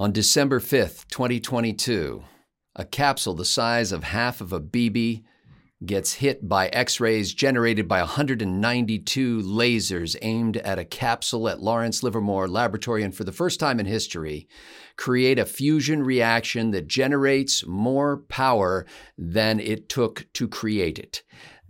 On December 5th, 2022, a capsule the size of half of a BB gets hit by X rays generated by 192 lasers aimed at a capsule at Lawrence Livermore Laboratory, and for the first time in history, create a fusion reaction that generates more power than it took to create it.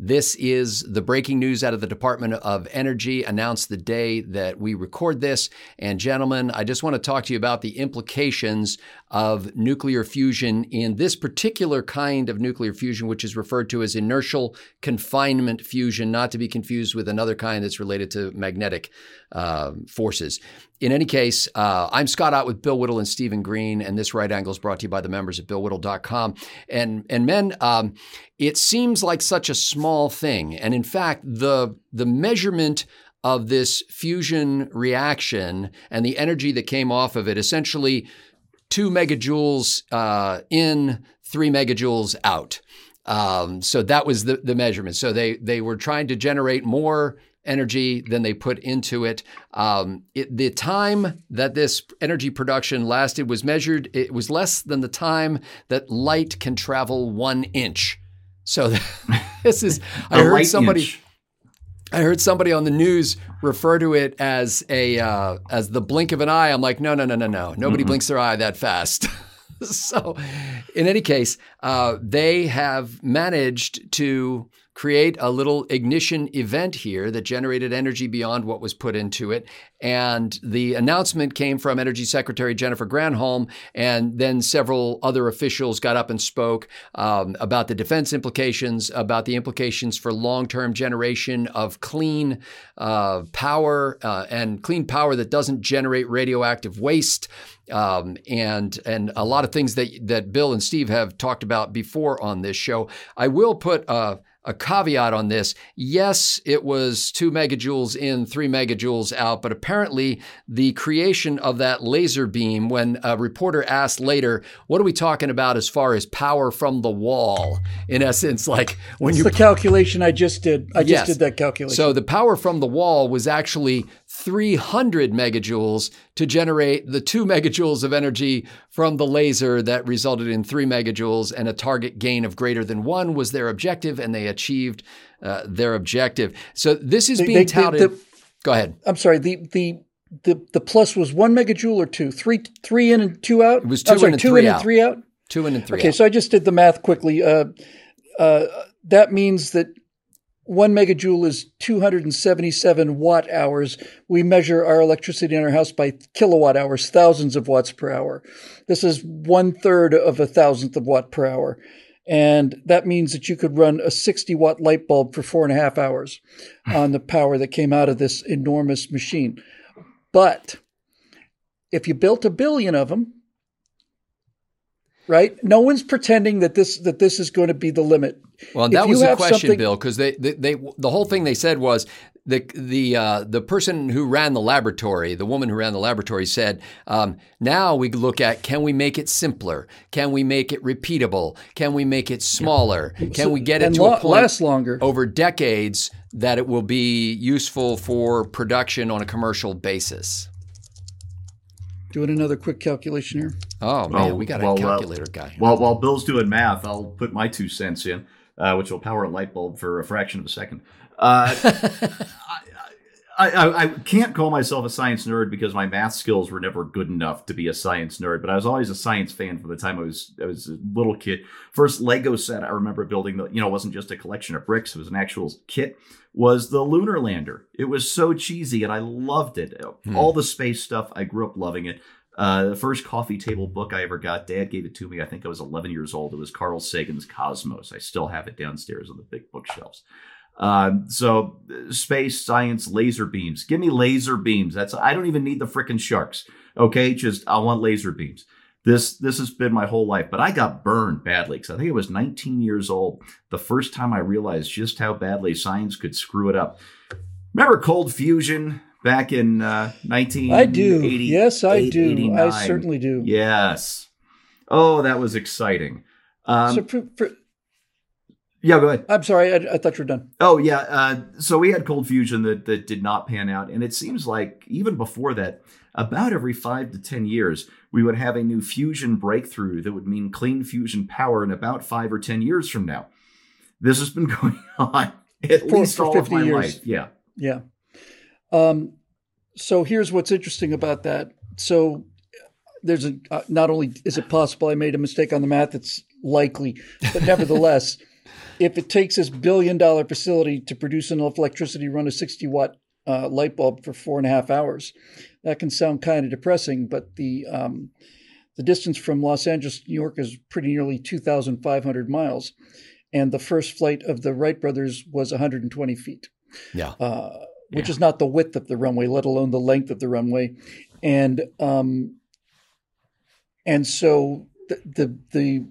This is the breaking news out of the Department of Energy, announced the day that we record this. And, gentlemen, I just want to talk to you about the implications of nuclear fusion in this particular kind of nuclear fusion, which is referred to as inertial confinement fusion, not to be confused with another kind that's related to magnetic uh, forces. In any case, uh, I'm Scott Ott with Bill Whittle and Stephen Green, and this right angle is brought to you by the members at BillWhittle.com. And and men, um, it seems like such a small thing, and in fact, the the measurement of this fusion reaction and the energy that came off of it essentially two megajoules uh, in, three megajoules out. Um, so that was the, the measurement. So they they were trying to generate more energy than they put into it. Um, it. The time that this energy production lasted was measured. It was less than the time that light can travel one inch. So this is. I heard somebody. Inch. I heard somebody on the news refer to it as a uh, as the blink of an eye. I'm like, no, no, no, no, no. Nobody mm blinks their eye that fast. so, in any case, uh, they have managed to create a little ignition event here that generated energy beyond what was put into it. And the announcement came from Energy Secretary Jennifer Granholm, and then several other officials got up and spoke um, about the defense implications, about the implications for long term generation of clean uh, power uh, and clean power that doesn't generate radioactive waste. Um, and and a lot of things that that Bill and Steve have talked about before on this show. I will put uh, a caveat on this. Yes, it was two megajoules in, three megajoules out, but apparently the creation of that laser beam, when a reporter asked later, what are we talking about as far as power from the wall? In essence, like when you. the calculation I just did. I yes. just did that calculation. So the power from the wall was actually 300 megajoules to generate the two megajoules of energy from the laser that resulted in three megajoules, and a target gain of greater than one was their objective, and they achieved uh, their objective. So this is being they, touted. The, Go ahead. I'm sorry. The the the the plus was one megajoule or two, three three in and two out. It was two sorry, in and two three in out. and three out. Two in and three. Okay, out. so I just did the math quickly. Uh, uh, that means that one megajoule is 277 watt hours. We measure our electricity in our house by kilowatt hours, thousands of watts per hour. This is one third of a thousandth of watt per hour. And that means that you could run a 60 watt light bulb for four and a half hours hmm. on the power that came out of this enormous machine. But if you built a billion of them, right? No one's pretending that this that this is going to be the limit. Well, that was the question, Bill, because they, they, they the whole thing they said was the the uh, the person who ran the laboratory, the woman who ran the laboratory, said, um, "Now we look at can we make it simpler? Can we make it repeatable? Can we make it smaller? Can we get it to lo- a point last longer over decades that it will be useful for production on a commercial basis?" Doing another quick calculation here. Oh man, we got a well, uh, calculator uh, guy. Well, while Bill's doing math, I'll put my two cents in, uh, which will power a light bulb for a fraction of a second. Uh, I, I, I, can't call myself a science nerd because my math skills were never good enough to be a science nerd. But I was always a science fan from the time I was I was a little kid. First Lego set I remember building the you know it wasn't just a collection of bricks; it was an actual kit. Was the lunar lander? It was so cheesy and I loved it. Hmm. All the space stuff, I grew up loving it. Uh, the first coffee table book I ever got, Dad gave it to me. I think I was 11 years old. It was Carl Sagan's Cosmos. I still have it downstairs on the big bookshelves. Uh, so space science laser beams. Give me laser beams. That's I don't even need the freaking sharks. Okay, just I want laser beams. This this has been my whole life, but I got burned badly because I think I was 19 years old the first time I realized just how badly science could screw it up. Remember cold fusion back in uh, 1980? I do. Yes, I do. 89. I certainly do. Yes. Oh, that was exciting. Um, so for, for, yeah, go ahead. I'm sorry, I, I thought you were done. Oh yeah, uh, so we had cold fusion that that did not pan out, and it seems like even before that, about every five to 10 years, we would have a new fusion breakthrough that would mean clean fusion power in about five or 10 years from now. This has been going on at For- least for all of 50 my years. life. Yeah. Yeah. Um, so here's what's interesting about that. So there's a uh, not only is it possible I made a mistake on the math, it's likely, but nevertheless, if it takes this billion dollar facility to produce enough electricity to run a 60 watt uh, light bulb for four and a half hours, that can sound kind of depressing. But the um, the distance from Los Angeles to New York is pretty nearly 2,500 miles, and the first flight of the Wright brothers was 120 feet Yeah. uh, which Yeah. is not the width of the runway, let alone the length of the runway, and um, and so the, the the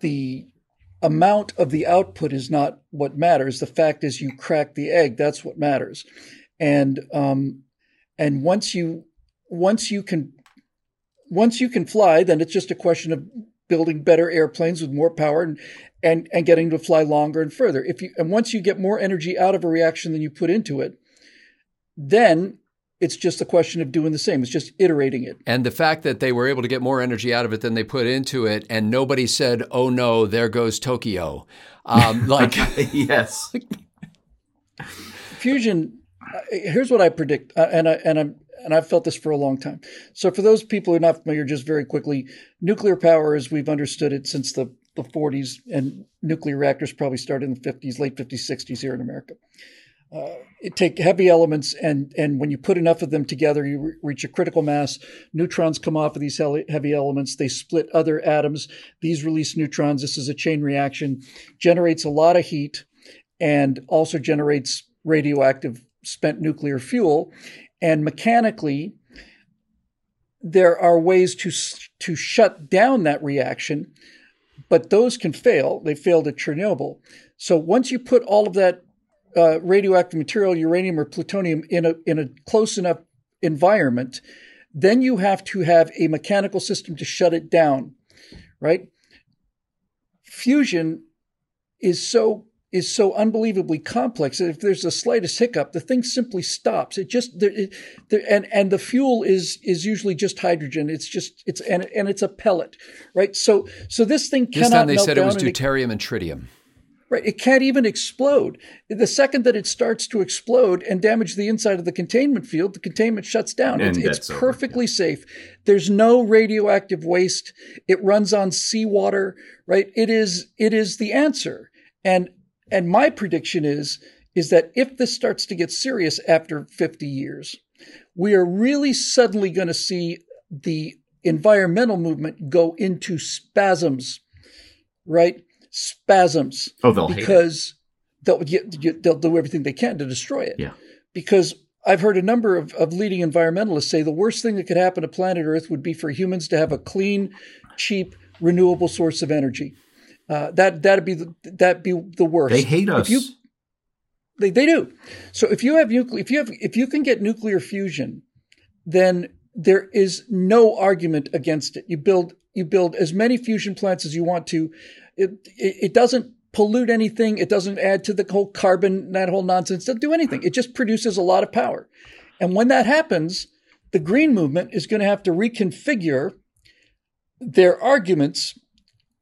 the amount of the output is not what matters. The fact is, you crack the egg. That's what matters, and um, and once you once you can once you can fly, then it's just a question of building better airplanes with more power and and and getting to fly longer and further. If you and once you get more energy out of a reaction than you put into it, then it's just a question of doing the same. It's just iterating it. And the fact that they were able to get more energy out of it than they put into it, and nobody said, "Oh no, there goes Tokyo." Um, like, yes. Fusion. uh, Here's what I predict, uh, and I and I'm and I've felt this for a long time. So for those people who are not familiar, just very quickly, nuclear power, as we've understood it since the the 40s, and nuclear reactors probably started in the 50s, late 50s, 60s here in America. Uh, take heavy elements, and and when you put enough of them together, you re- reach a critical mass. Neutrons come off of these heavy elements. They split other atoms. These release neutrons. This is a chain reaction. Generates a lot of heat, and also generates radioactive spent nuclear fuel. And mechanically, there are ways to to shut down that reaction, but those can fail. They failed at Chernobyl. So once you put all of that uh, radioactive material, uranium or plutonium, in a in a close enough environment, then you have to have a mechanical system to shut it down, right? Fusion is so is so unbelievably complex that if there's the slightest hiccup, the thing simply stops. It just there, it, there, and and the fuel is is usually just hydrogen. It's just it's and and it's a pellet, right? So so this thing cannot. this time they said it was and it- deuterium and tritium. Right. It can't even explode. The second that it starts to explode and damage the inside of the containment field, the containment shuts down. And it's it's over, perfectly safe. There's no radioactive waste. It runs on seawater, right? It is it is the answer. And and my prediction is is that if this starts to get serious after 50 years, we are really suddenly going to see the environmental movement go into spasms, right? Spasms Oh, they'll because they'll you- you- they'll do everything they can to destroy it. Yeah. Because I've heard a number of, of leading environmentalists say the worst thing that could happen to planet Earth would be for humans to have a clean, cheap, renewable source of energy. Uh, that that'd be the, that'd be the worst. They hate us. If you, they, they do. So if you have nuclear, if you have, if you can get nuclear fusion, then there is no argument against it. You build, you build as many fusion plants as you want to. It, it, it doesn't pollute anything. It doesn't add to the whole carbon, that whole nonsense. It doesn't do anything. It just produces a lot of power. And when that happens, the green movement is going to have to reconfigure their arguments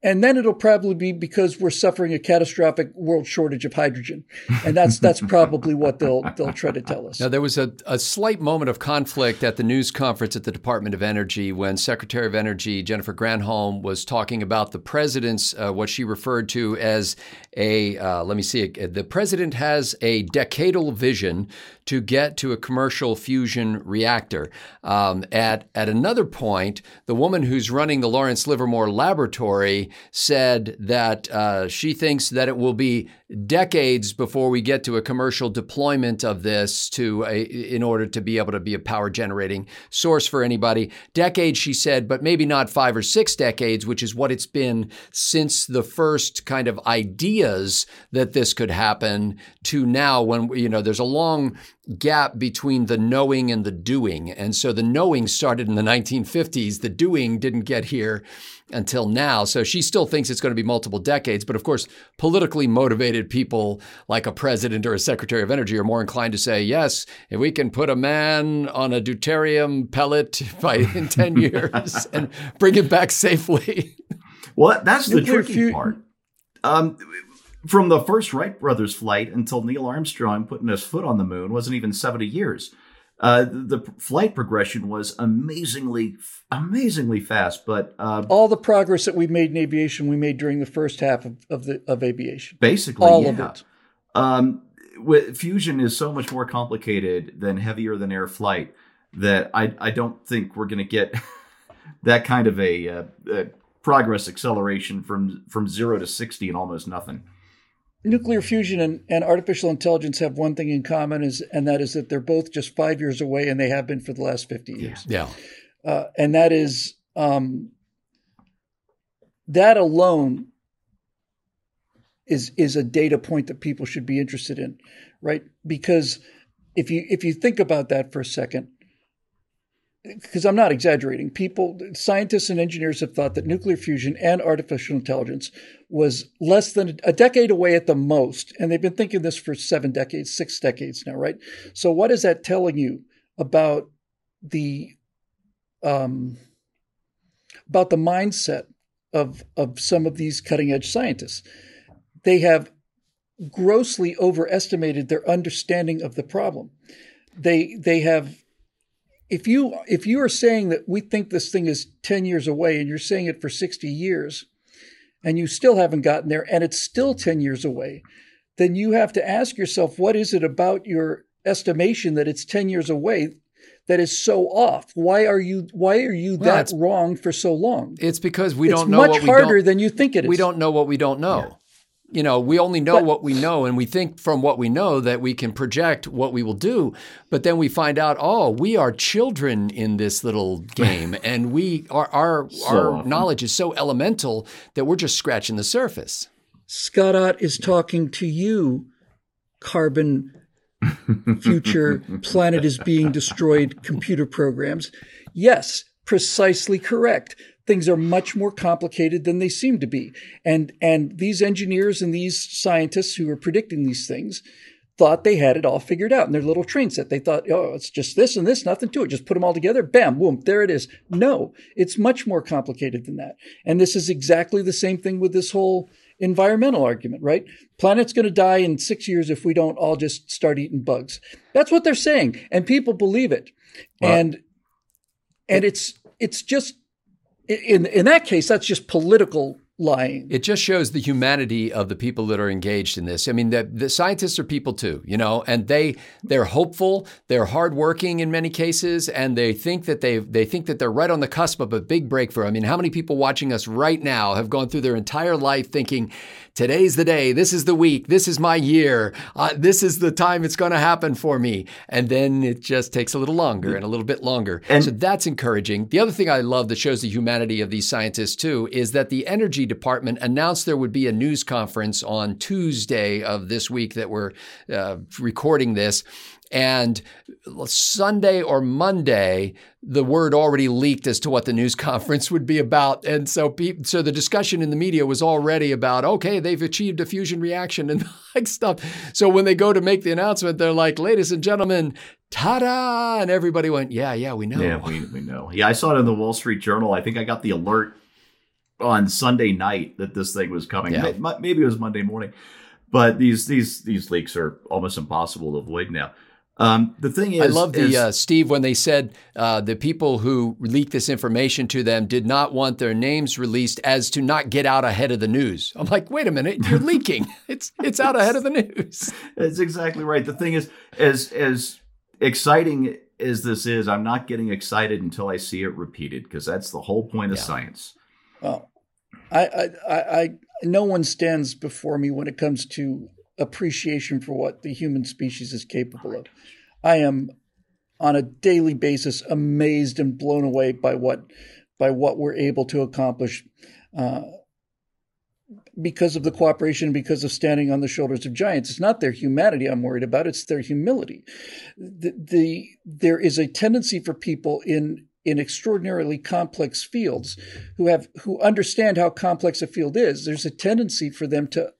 and then it'll probably be because we're suffering a catastrophic world shortage of hydrogen, and that's that's probably what they'll they'll try to tell us. Now, there was a, a slight moment of conflict at the news conference at the Department of Energy when Secretary of Energy Jennifer Granholm was talking about the president's, uh, what she referred to as a, uh, let me see, the president has a decadal vision to get to a commercial fusion reactor. Um, at, at another point, the woman who's running the Lawrence Livermore Laboratory said that uh, she thinks that it will be decades before we get to a commercial deployment of this to a, in order to be able to be a power generating source for anybody. Decades, she said, but maybe not five or six decades, which is what it's been since the first kind of ideas that this could happen to now when you know there's a long gap between the knowing and the doing. And so the knowing started in the 1950s. The doing didn't get here until now. So she still thinks it's going to be multiple decades. But of course, politically motivated people like a president or a secretary of energy are more inclined to say, yes, if we can put a man on a deuterium pellet by in 10 years and bring him back safely. Well, that's the tricky part. Um, from the first Wright brothers flight until Neil Armstrong putting his foot on the moon wasn't even 70 years. Uh, the flight progression was amazingly, amazingly fast. But uh, all the progress that we made in aviation, we made during the first half of, of the of aviation. Basically, all yeah. of it. Um, with, fusion is so much more complicated than heavier than air flight that I I don't think we're going to get that kind of a, a, uh, a progress acceleration from from zero to sixty in almost nothing nuclear fusion and, and, artificial intelligence have one thing in common is and that is that they're both just five years away and they have been for the last 50 years. Yeah. Uh, and that is um, that alone is is a data point that people should be interested in right? Because if you if you think about that for a second because I'm not exaggerating, people, scientists and engineers have thought that nuclear fusion and artificial intelligence was less than a decade away at the most. And they've been thinking this for seven decades, six decades now, right? So, what is that telling you about the, um, about the mindset of, of some of these cutting edge scientists? They have grossly overestimated their understanding of the problem. They, they have if you if you are saying that we think this thing is 10 years away and you're saying it for 60 years and you still haven't gotten there and it's still 10 years away then you have to ask yourself what is it about your estimation that it's 10 years away that is so off? Why are you why are you well, that wrong for so long? It's because we it's don't know It's much harder than you think it is. we don't know what we don't know. Yeah you know, we only know but, what we know, and we think from what we know that we can project what we will do. But then we find out, oh, we are children in this little game, and we our our, so our knowledge is so elemental that we're just scratching the surface. Scott Ott is talking to you, carbon future planet is being destroyed computer programs. Yes, precisely correct things are much more complicated than they seem to be. And, and these engineers and these scientists who are predicting these things thought they had it all figured out in their little train set. They thought, oh, it's just this and this, nothing to it. Just put them all together. Bam, boom, there it is. No, it's much more complicated than that. And this is exactly the same thing with this whole environmental argument, right? Planet's going to die in six years if we don't all just start eating bugs. That's what they're saying. And people believe it. And, and it's, it's just in in that case, that's just political lying. It just shows the humanity of the people that are engaged in this. I mean, the, the scientists are people too, you know, and they they're hopeful, they're hardworking in many cases, and they think that they they think that they're right on the cusp of a big breakthrough. I mean, how many people watching us right now have gone through their entire life thinking, today's the day, this is the week, this is my year, uh, this is the time it's going to happen for me. And then it just takes a little longer and a little bit longer. And so that's encouraging. The other thing I love that shows the humanity of these scientists too is that the energy department announced there would be a news conference on Tuesday of this week that we're uh, recording this. And Sunday or Monday, the word already leaked as to what the news conference would be about. And so, so the discussion in the media was already about, okay, they've achieved a fusion reaction and like stuff. So when they go to make the announcement, they're like, ladies and gentlemen, ta-da! And everybody went, yeah, yeah, we know. Yeah, we, we know. Yeah, I saw it in the Wall Street Journal. I think I got the alert on Sunday night that this thing was coming. Yeah. Maybe it was Monday morning. But these these these leaks are almost impossible to avoid now. Um, the thing is, I love the is, uh, Steve when they said uh, the people who leaked this information to them did not want their names released as to not get out ahead of the news. I'm like, wait a minute, you're leaking. It's it's out ahead of the news. That's exactly right. The thing is, as as exciting as this is, I'm not getting excited until I see it repeated because that's the whole point of yeah. science. Well, I, I, I, I, no one stands before me when it comes to appreciation for what the human species is capable of. I am on a daily basis amazed and blown away by what by what we're able to accomplish. Uh, because of the cooperation, because of standing on the shoulders of giants. It's not their humanity I'm worried about; it's their humility. The, the there is a tendency for people in in extraordinarily complex fields who have who understand how complex a field is. There's a tendency for them to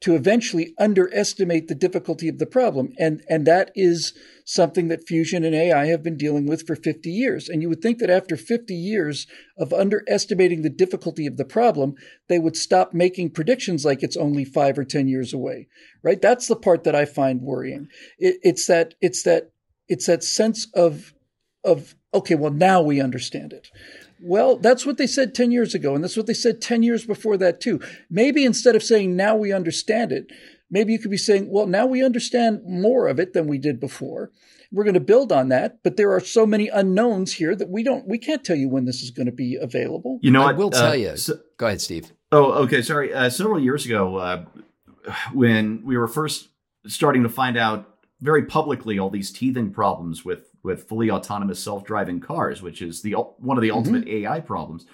to eventually underestimate the difficulty of the problem. And, and that is something that fusion and AI have been dealing with for 50 years. And you would think that after 50 years of underestimating the difficulty of the problem, they would stop making predictions like it's only five or 10 years away, right? That's the part that I find worrying. It, it's that, it's that, it's that sense of, of, okay, well, now we understand it. Well, that's what they said 10 years ago. And that's what they said 10 years before that, too. Maybe instead of saying, now we understand it, maybe you could be saying, well, now we understand more of it than we did before. We're going to build on that, but there are so many unknowns here that we don't, we can't tell you when this is going to be available. You know, I will uh, tell you. So, Go ahead, Steve. Oh, okay. Sorry. Uh, several years ago, uh, when we were first starting to find out very publicly all these teething problems with with fully autonomous self-driving cars, which is the one of the mm-hmm. ultimate AI problems.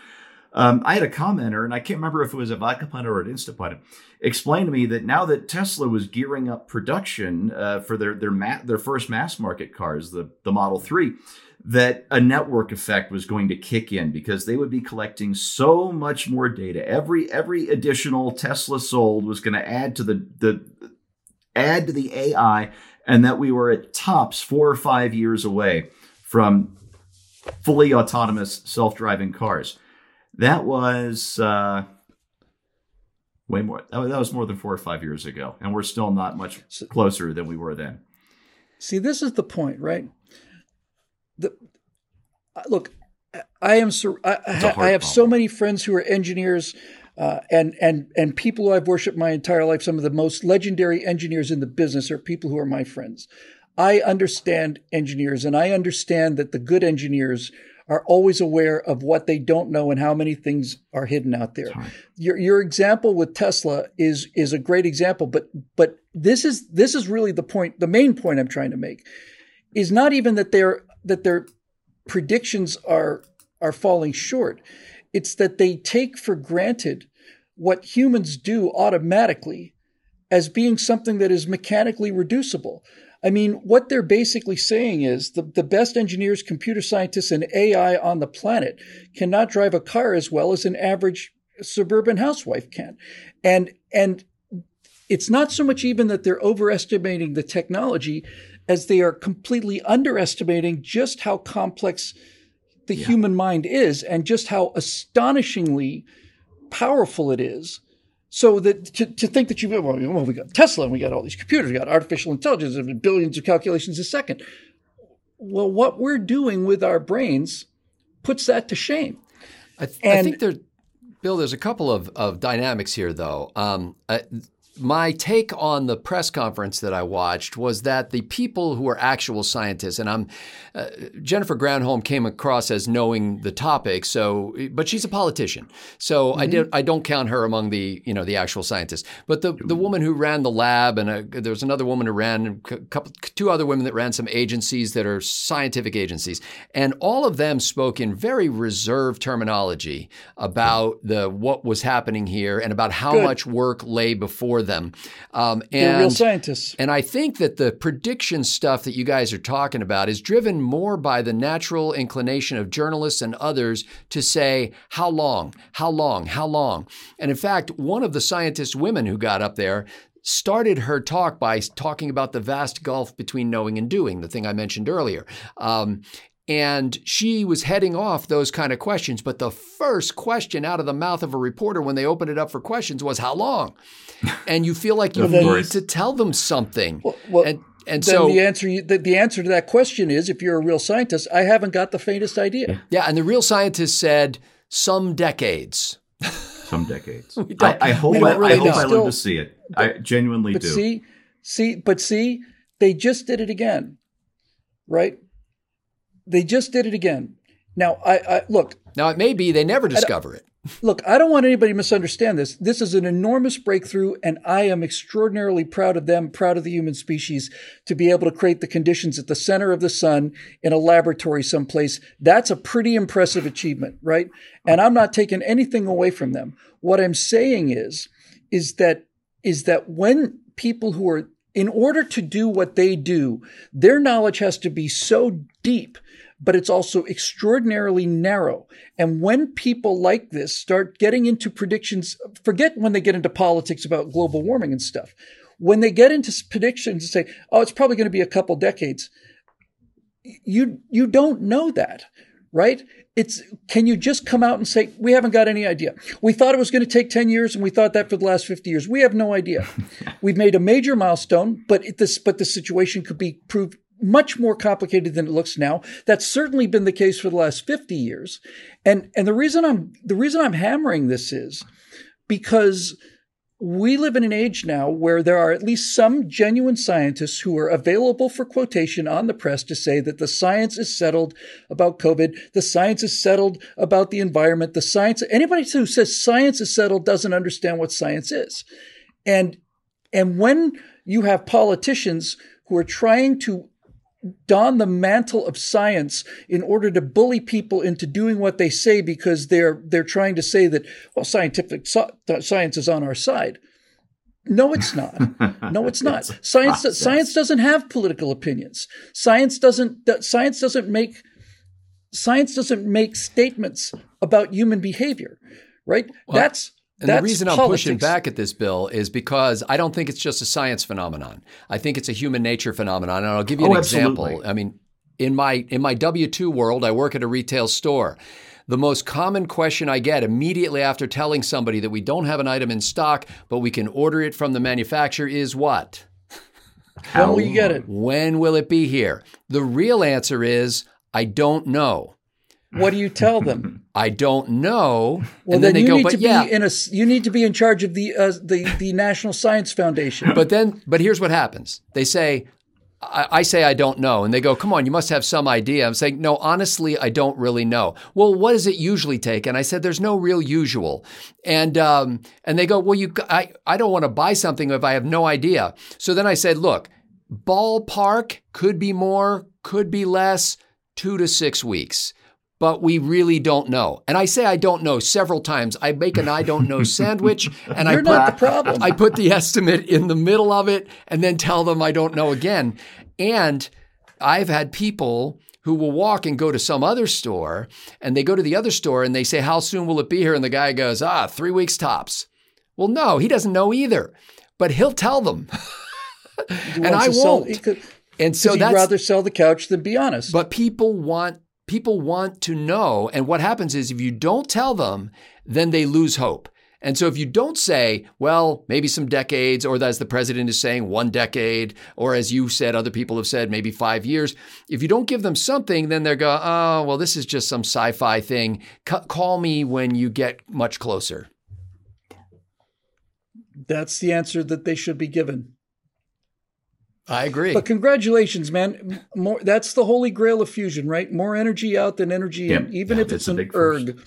Um, I had a commenter, and I can't remember if it was a Vodka Pundit or an Instapundit, explain to me that now that Tesla was gearing up production uh, for their their ma- their first mass market cars, the the Model Three, that a network effect was going to kick in because they would be collecting so much more data. Every every additional Tesla sold was going to add to the the add to the AI and that we were at tops four or five years away from fully autonomous self-driving cars. That was uh, way more. That was more than four or five years ago, and we're still not much closer than we were then. See, this is the point, right? The look, I am. I, I, I have so many friends who are engineers uh, and and and people who I've worshipped my entire life, some of the most legendary engineers in the business are people who are my friends. I understand engineers, and I understand that the good engineers are always aware of what they don't know and how many things are hidden out there. Your your example with Tesla is is a great example, but but this is this is really the point. The main point I'm trying to make is not even that their that their predictions are are falling short. It's that they take for granted what humans do automatically as being something that is mechanically reducible. I mean, what they're basically saying is the, the best engineers, computer scientists, and AI on the planet cannot drive a car as well as an average suburban housewife can. And, and it's not so much even that they're overestimating the technology as they are completely underestimating just how complex the yeah. human mind is and just how astonishingly powerful it is. So that to, to think that you well, we got Tesla and we got all these computers, we got artificial intelligence and billions of calculations a second. Well, what we're doing with our brains puts that to shame. I, th- and, I think there, Bill, there's a couple of, of dynamics here, though. Um, uh, my take on the press conference that I watched was that the people who are actual scientists, and I'm uh, Jennifer Granholm came across as knowing the topic, so but she's a politician, so mm-hmm. I did I don't count her among the you know the actual scientists. But the the woman who ran the lab, and a, uh, there was another woman who ran a couple two other women that ran some agencies that are scientific agencies, and all of them spoke in very reserved terminology about the what was happening here and about how Good. much work lay before them. Um, and, They're real scientists. And I think that the prediction stuff that you guys are talking about is driven more by the natural inclination of journalists and others to say, how long, how long, how long? And in fact, one of the scientist women who got up there started her talk by talking about the vast gulf between knowing and doing, the thing I mentioned earlier. Um, and she was heading off those kind of questions. But the first question out of the mouth of a reporter when they opened it up for questions was, How long? And you feel like you need to tell them something. Well, well and, and then so the answer the, the, answer to that question is if you're a real scientist, I haven't got the faintest idea. Yeah, and the real scientist said some decades. Some decades. I, I, hope I, really I, hope I live to see it. But, I genuinely but do. See, see, but see, they just did it again, right? They just did it again. Now, I, I look. Now it may be they never discover it. Look, I don't want anybody to misunderstand this. This is an enormous breakthrough, and I am extraordinarily proud of them, proud of the human species to be able to create the conditions at the center of the sun in a laboratory someplace. That's a pretty impressive achievement, right? And I'm not taking anything away from them. What I'm saying is, is that, is that when people who are, in order to do what they do, their knowledge has to be so deep but it's also extraordinarily narrow. And when people like this start getting into predictions, forget when they get into politics about global warming and stuff. When they get into predictions and say, oh, it's probably going to be a couple decades, you, you don't know that, right? It's, can you just come out and say, we haven't got any idea? We thought it was going to take 10 years and we thought that for the last 50 years. We have no idea. We've made a major milestone, but it, this, but the situation could be proved much more complicated than it looks now. That's certainly been the case for the last 50 years. And, and the reason I'm, the reason I'm hammering this is because we live in an age now where there are at least some genuine scientists who are available for quotation on the press to say that the science is settled about COVID. The science is settled about the environment. The science, anybody who says science is settled doesn't understand what science is. And, and when you have politicians who are trying to don the mantle of science in order to bully people into doing what they say because they're they're trying to say that well scientific so, science is on our side. No it's not. No it's not. It's science process. science doesn't have political opinions. Science doesn't science doesn't make science doesn't make statements about human behavior right? Well, that's and That's the reason I'm politics. pushing back at this bill is because I don't think it's just a science phenomenon. I think it's a human nature phenomenon. And I'll give you oh, an oh, example. I mean, in my in my W two world, I work at a retail store. The most common question I get immediately after telling somebody that we don't have an item in stock, but we can order it from the manufacturer is what? How when will you get it? When will it be here? The real answer is I don't know. What do you tell them? I don't know. Well, and then, then you go, need to yeah. be in a. You need to be in charge of the uh, the the National Science Foundation. But then, but here's what happens. They say, I, I, say I don't know, and they go, "Come on, you must have some idea." I'm saying, "No, honestly, I don't really know." Well, what does it usually take? And I said, "There's no real usual." And um, and they go, "Well, you, I, I don't want to buy something if I have no idea." So then I said, "Look, ballpark could be more, could be less, two to six weeks." But we really don't know. And I say I don't know several times. I make an I don't know sandwich and I put not the problem. I put the estimate in the middle of it and then tell them I don't know again. And I've had people who will walk and go to some other store and they go to the other store and they say, How soon will it be here? And the guy goes, Ah, three weeks tops. Well, no, he doesn't know either, but he'll tell them. and I won't. Sell, could, and so that's You'd rather sell the couch than be honest. But people want people want to know. And what happens is if you don't tell them, then they lose hope. And so if you don't say, well, maybe some decades, or as the president is saying, one decade, or as you said, other people have said, maybe five years, if you don't give them something, then they're go, oh, well, this is just some sci fi thing. C- call me when you get much closer. That's the answer that they should be given. I agree. But congratulations, man. More that's the holy grail of fusion, right? More energy out than energy in, even yeah, if it's an erg,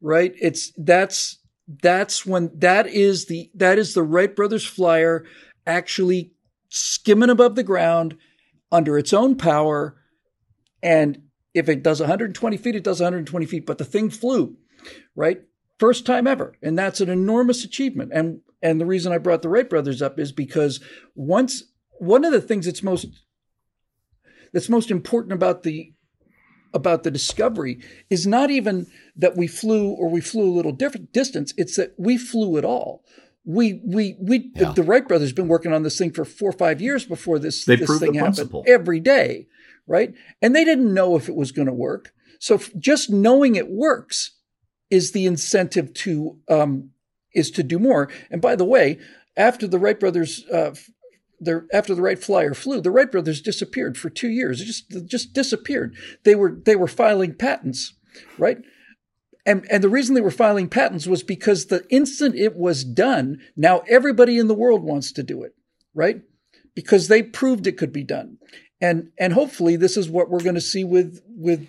right? It's that's that's when that is the that is the Wright brothers flyer actually skimming above the ground under its own power and if it does 120 feet it does 120 feet but the thing flew right first time ever and that's an enormous achievement and and the reason i brought the wright brothers up is because once one of the things that's most that's most important about the about the discovery is not even that we flew or we flew a little different distance. It's that we flew at all. We we we yeah. the, the, Wright brothers been working on this thing for four or five years before this they this thing happened every day right? And they didn't know if it was going to work. So just knowing it works is the incentive to um, is to do more. And by the way after the Wright brothers uh, after the Wright Flyer flew, the Wright brothers disappeared for two years. It just just disappeared. They were they were filing patents, right? And and the reason they were filing patents was because the instant it was done, now everybody in the world wants to do it, right? Because they proved it could be done. And and hopefully this is what we're going to see with with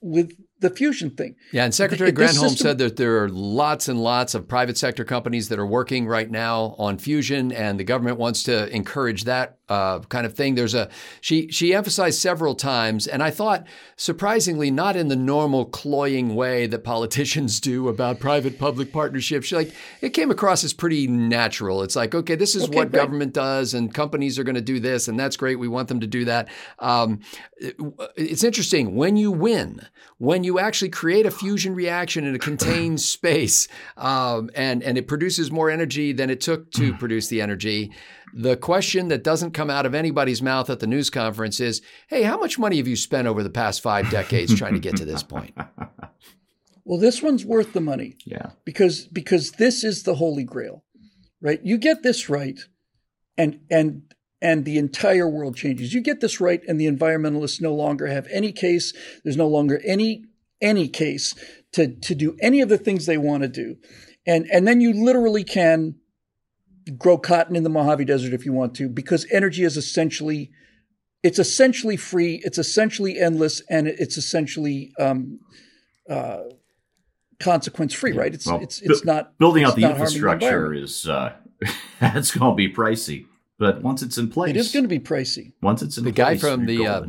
with the fusion thing. Yeah, and Secretary Granholm system- said that there are lots and lots of private sector companies that are working right now on fusion, and the government wants to encourage that uh, kind of thing. There's a she she emphasized several times, and I thought surprisingly not in the normal cloying way that politicians do about private public partnerships. She, like it came across as pretty natural. It's like okay, this is okay, what great. government does, and companies are going to do this, and that's great. We want them to do that. Um, it, it's interesting when you win, when you actually create a fusion reaction in a contained space, um, and and it produces more energy than it took to produce the energy. The question that doesn't come out of anybody's mouth at the news conference is, "Hey, how much money have you spent over the past five decades trying to get to this point?" Well, this one's worth the money. Yeah. Because because this is the holy grail. Right? You get this right and and and the entire world changes. You get this right and the environmentalists no longer have any case. There's no longer any any case to to do any of the things they want to do. And and then you literally can grow cotton in the Mojave Desert if you want to, because energy is essentially it's essentially free, it's essentially endless, and it's essentially um, uh, consequence free, right? It's well, it's it's not building it's out the infrastructure the is uh, that's going to be pricey, but once it's in place, it is going to be pricey. Once it's in place, the place, guy from the uh,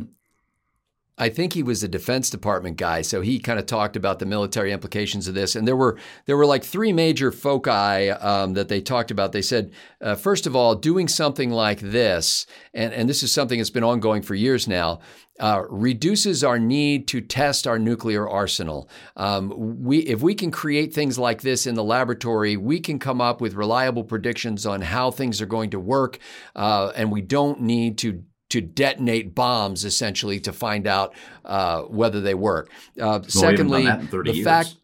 I think he was a Defense Department guy, so he kind of talked about the military implications of this. And there were there were like three major foci um, that they talked about. They said, uh, first of all, doing something like this, and and this is something that's been ongoing for years now. Uh, reduces our need to test our nuclear arsenal. Um, we, if we can create things like this in the laboratory, we can come up with reliable predictions on how things are going to work, uh, and we don't need to to detonate bombs essentially to find out uh, whether they work. Uh, secondly, the years. fact,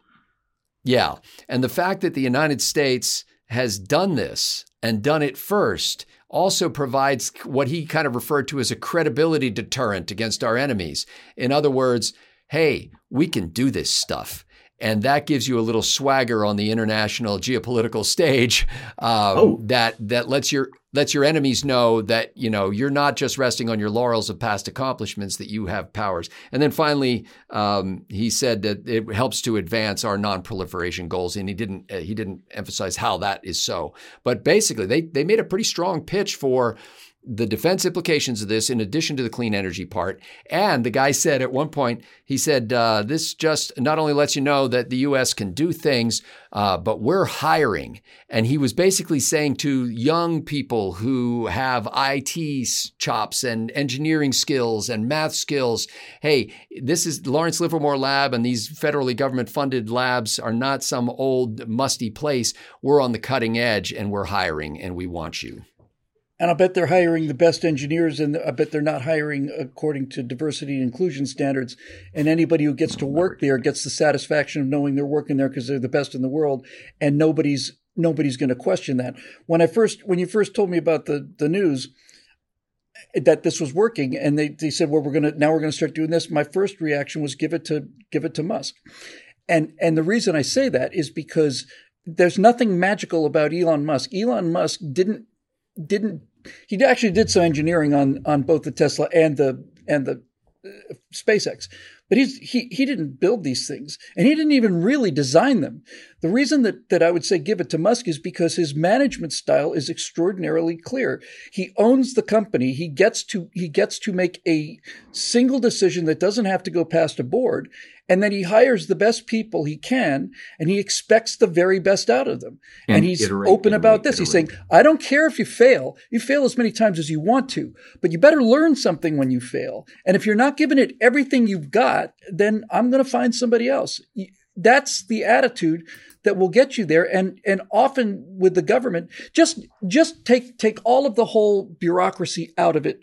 yeah, and the fact that the United States has done this and done it first also provides what he kind of referred to as a credibility deterrent against our enemies. In other words, hey, we can do this stuff and that gives you a little swagger on the international geopolitical stage um, oh. that that lets your lets your enemies know that you know you're not just resting on your laurels of past accomplishments that you have powers and then finally um, he said that it helps to advance our non-proliferation goals and he didn't uh, he didn't emphasize how that is so but basically they they made a pretty strong pitch for the defense implications of this, in addition to the clean energy part. And the guy said at one point, he said, uh, this just not only lets you know that the U.S. can do things, uh, but we're hiring. And he was basically saying to young people who have IT chops and engineering skills and math skills, hey, this is Lawrence Livermore Lab, and these federally government funded labs are not some old musty place. We're on the cutting edge and we're hiring, and we want you. And I bet they're hiring the best engineers, and I bet they're not hiring according to diversity and inclusion standards. And anybody who gets to work there gets the satisfaction of knowing they're working there because they're the best in the world, and nobody's nobody's going to question that. When I first, when you first told me about the the news that this was working, and they they said, well, we're going to now we're going to start doing this. My first reaction was give it to give it to Musk, and and the reason I say that is because there's nothing magical about Elon Musk. Elon Musk didn't didn't he actually did some engineering on on both the Tesla and the and the uh, SpaceX, but he's he he didn't build these things, and he didn't even really design them. The reason that that I would say give it to Musk is because his management style is extraordinarily clear. He owns the company. He gets to he gets to make a single decision that doesn't have to go past a board, and then he hires the best people he can and he expects the very best out of them. And, and he's iterate, open iterate, about this. Iterate. He's saying, I don't care if you fail. You fail as many times as you want to, but you better learn something when you fail. And if you're not giving it everything you've got, then I'm going to find somebody else. That's the attitude that will get you there. And, and often with the government, just, just take, take all of the whole bureaucracy out of it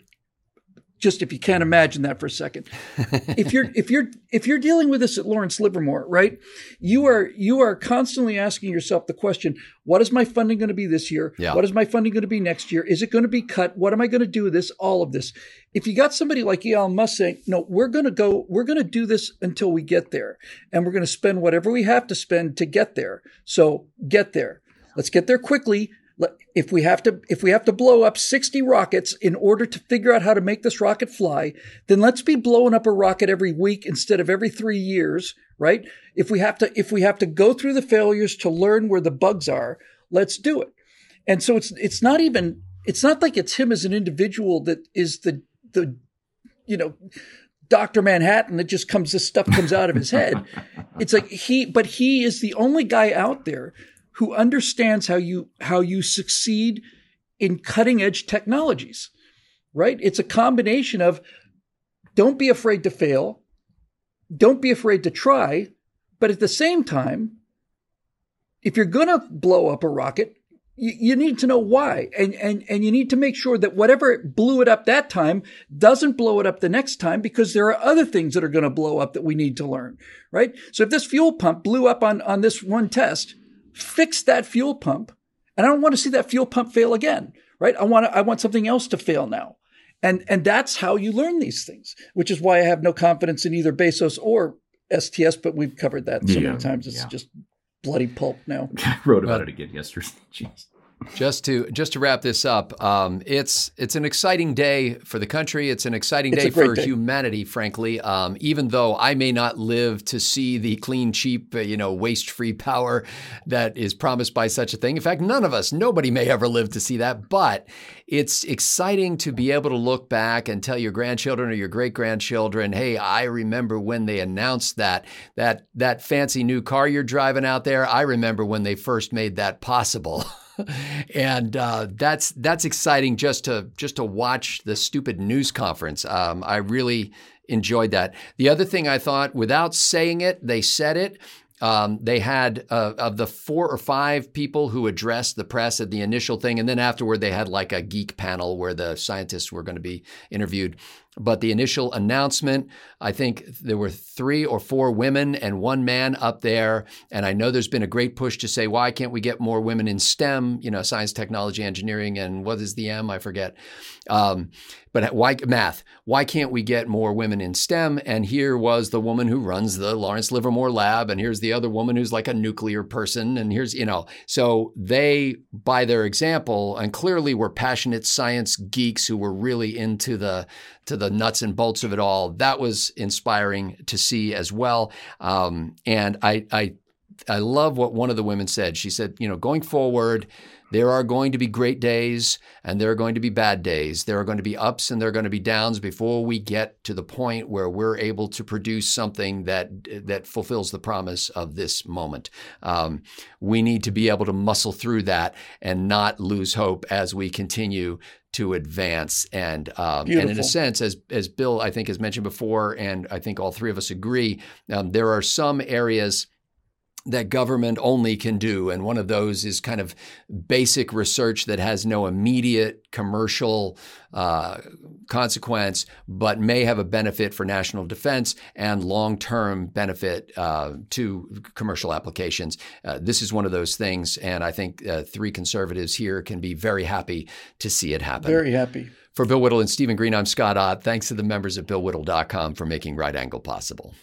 just if you can't imagine that for a second. if you're if you're if you're dealing with this at Lawrence Livermore, right? You are you are constantly asking yourself the question, what is my funding going to be this year? Yeah. What is my funding going to be next year? Is it going to be cut? What am I going to do with this? All of this. If you got somebody like Elon Musk saying, no, we're going to go, we're going to do this until we get there. And we're going to spend whatever we have to spend to get there. So get there. Let's get there quickly If we have to, if we have to blow up 60 rockets in order to figure out how to make this rocket fly, then let's be blowing up a rocket every week instead of every three years, right? If we have to, if we have to go through the failures to learn where the bugs are, let's do it. And so it's, it's not even, it's not like it's him as an individual that is the, the, you know, Dr. Manhattan that just comes, this stuff comes out of his head. It's like he, but he is the only guy out there who understands how you, how you succeed in cutting edge technologies, right? It's a combination of don't be afraid to fail. Don't be afraid to try. But at the same time, if you're going to blow up a rocket, you, need to know why. And, and, and you need to make sure that whatever blew it up that time doesn't blow it up the next time because there are other things that are going to blow up that we need to learn, right? So if this fuel pump blew up on, on this one test, fix that fuel pump. And I don't want to see that fuel pump fail again, right? I want to, I want something else to fail now. And, and that's how you learn these things, which is why I have no confidence in either Bezos or STS, but we've covered that so yeah, many times. It's yeah. just bloody pulp now. I wrote about it again yesterday. Jeez just to just to wrap this up, um, it's it's an exciting day for the country. It's an exciting day for day. humanity, frankly. Um, even though I may not live to see the clean, cheap, uh, you know, waste-free power that is promised by such a thing. In fact, none of us, nobody may ever live to see that. But it's exciting to be able to look back and tell your grandchildren or your great grandchildren, "Hey, I remember when they announced that that that fancy new car you're driving out there. I remember when they first made that possible." and uh, that's that's exciting just to just to watch the stupid news conference. Um, I really enjoyed that. The other thing I thought, without saying it, they said it. Um, they had uh, of the four or five people who addressed the press at the initial thing, and then afterward they had like a geek panel where the scientists were going to be interviewed. But the initial announcement, I think there were three or four women and one man up there. And I know there's been a great push to say, why can't we get more women in STEM, you know, science, technology, engineering, and what is the M? I forget. Um, but why math? Why can't we get more women in STEM? And here was the woman who runs the Lawrence Livermore Lab, and here's the other woman who's like a nuclear person, and here's you know. So they, by their example, and clearly were passionate science geeks who were really into the to the nuts and bolts of it all. That was inspiring to see as well. Um, and I, I I love what one of the women said. She said, you know, going forward, there are going to be great days and there are going to be bad days. There are going to be ups and there are going to be downs before we get to the point where we're able to produce something that that fulfills the promise of this moment. Um, we need to be able to muscle through that and not lose hope as we continue to advance. And um, and in a sense, as as Bill I think has mentioned before, and I think all three of us agree, um, there are some areas that government only can do. And one of those is kind of basic research that has no immediate commercial uh, consequence, but may have a benefit for national defense and long term benefit uh, to commercial applications. Uh, this is one of those things. And I think uh, three conservatives here can be very happy to see it happen. Very happy. For Bill Whittle and Stephen Green, I'm Scott Ott. Thanks to the members of BillWhittle.com for making Right Angle possible.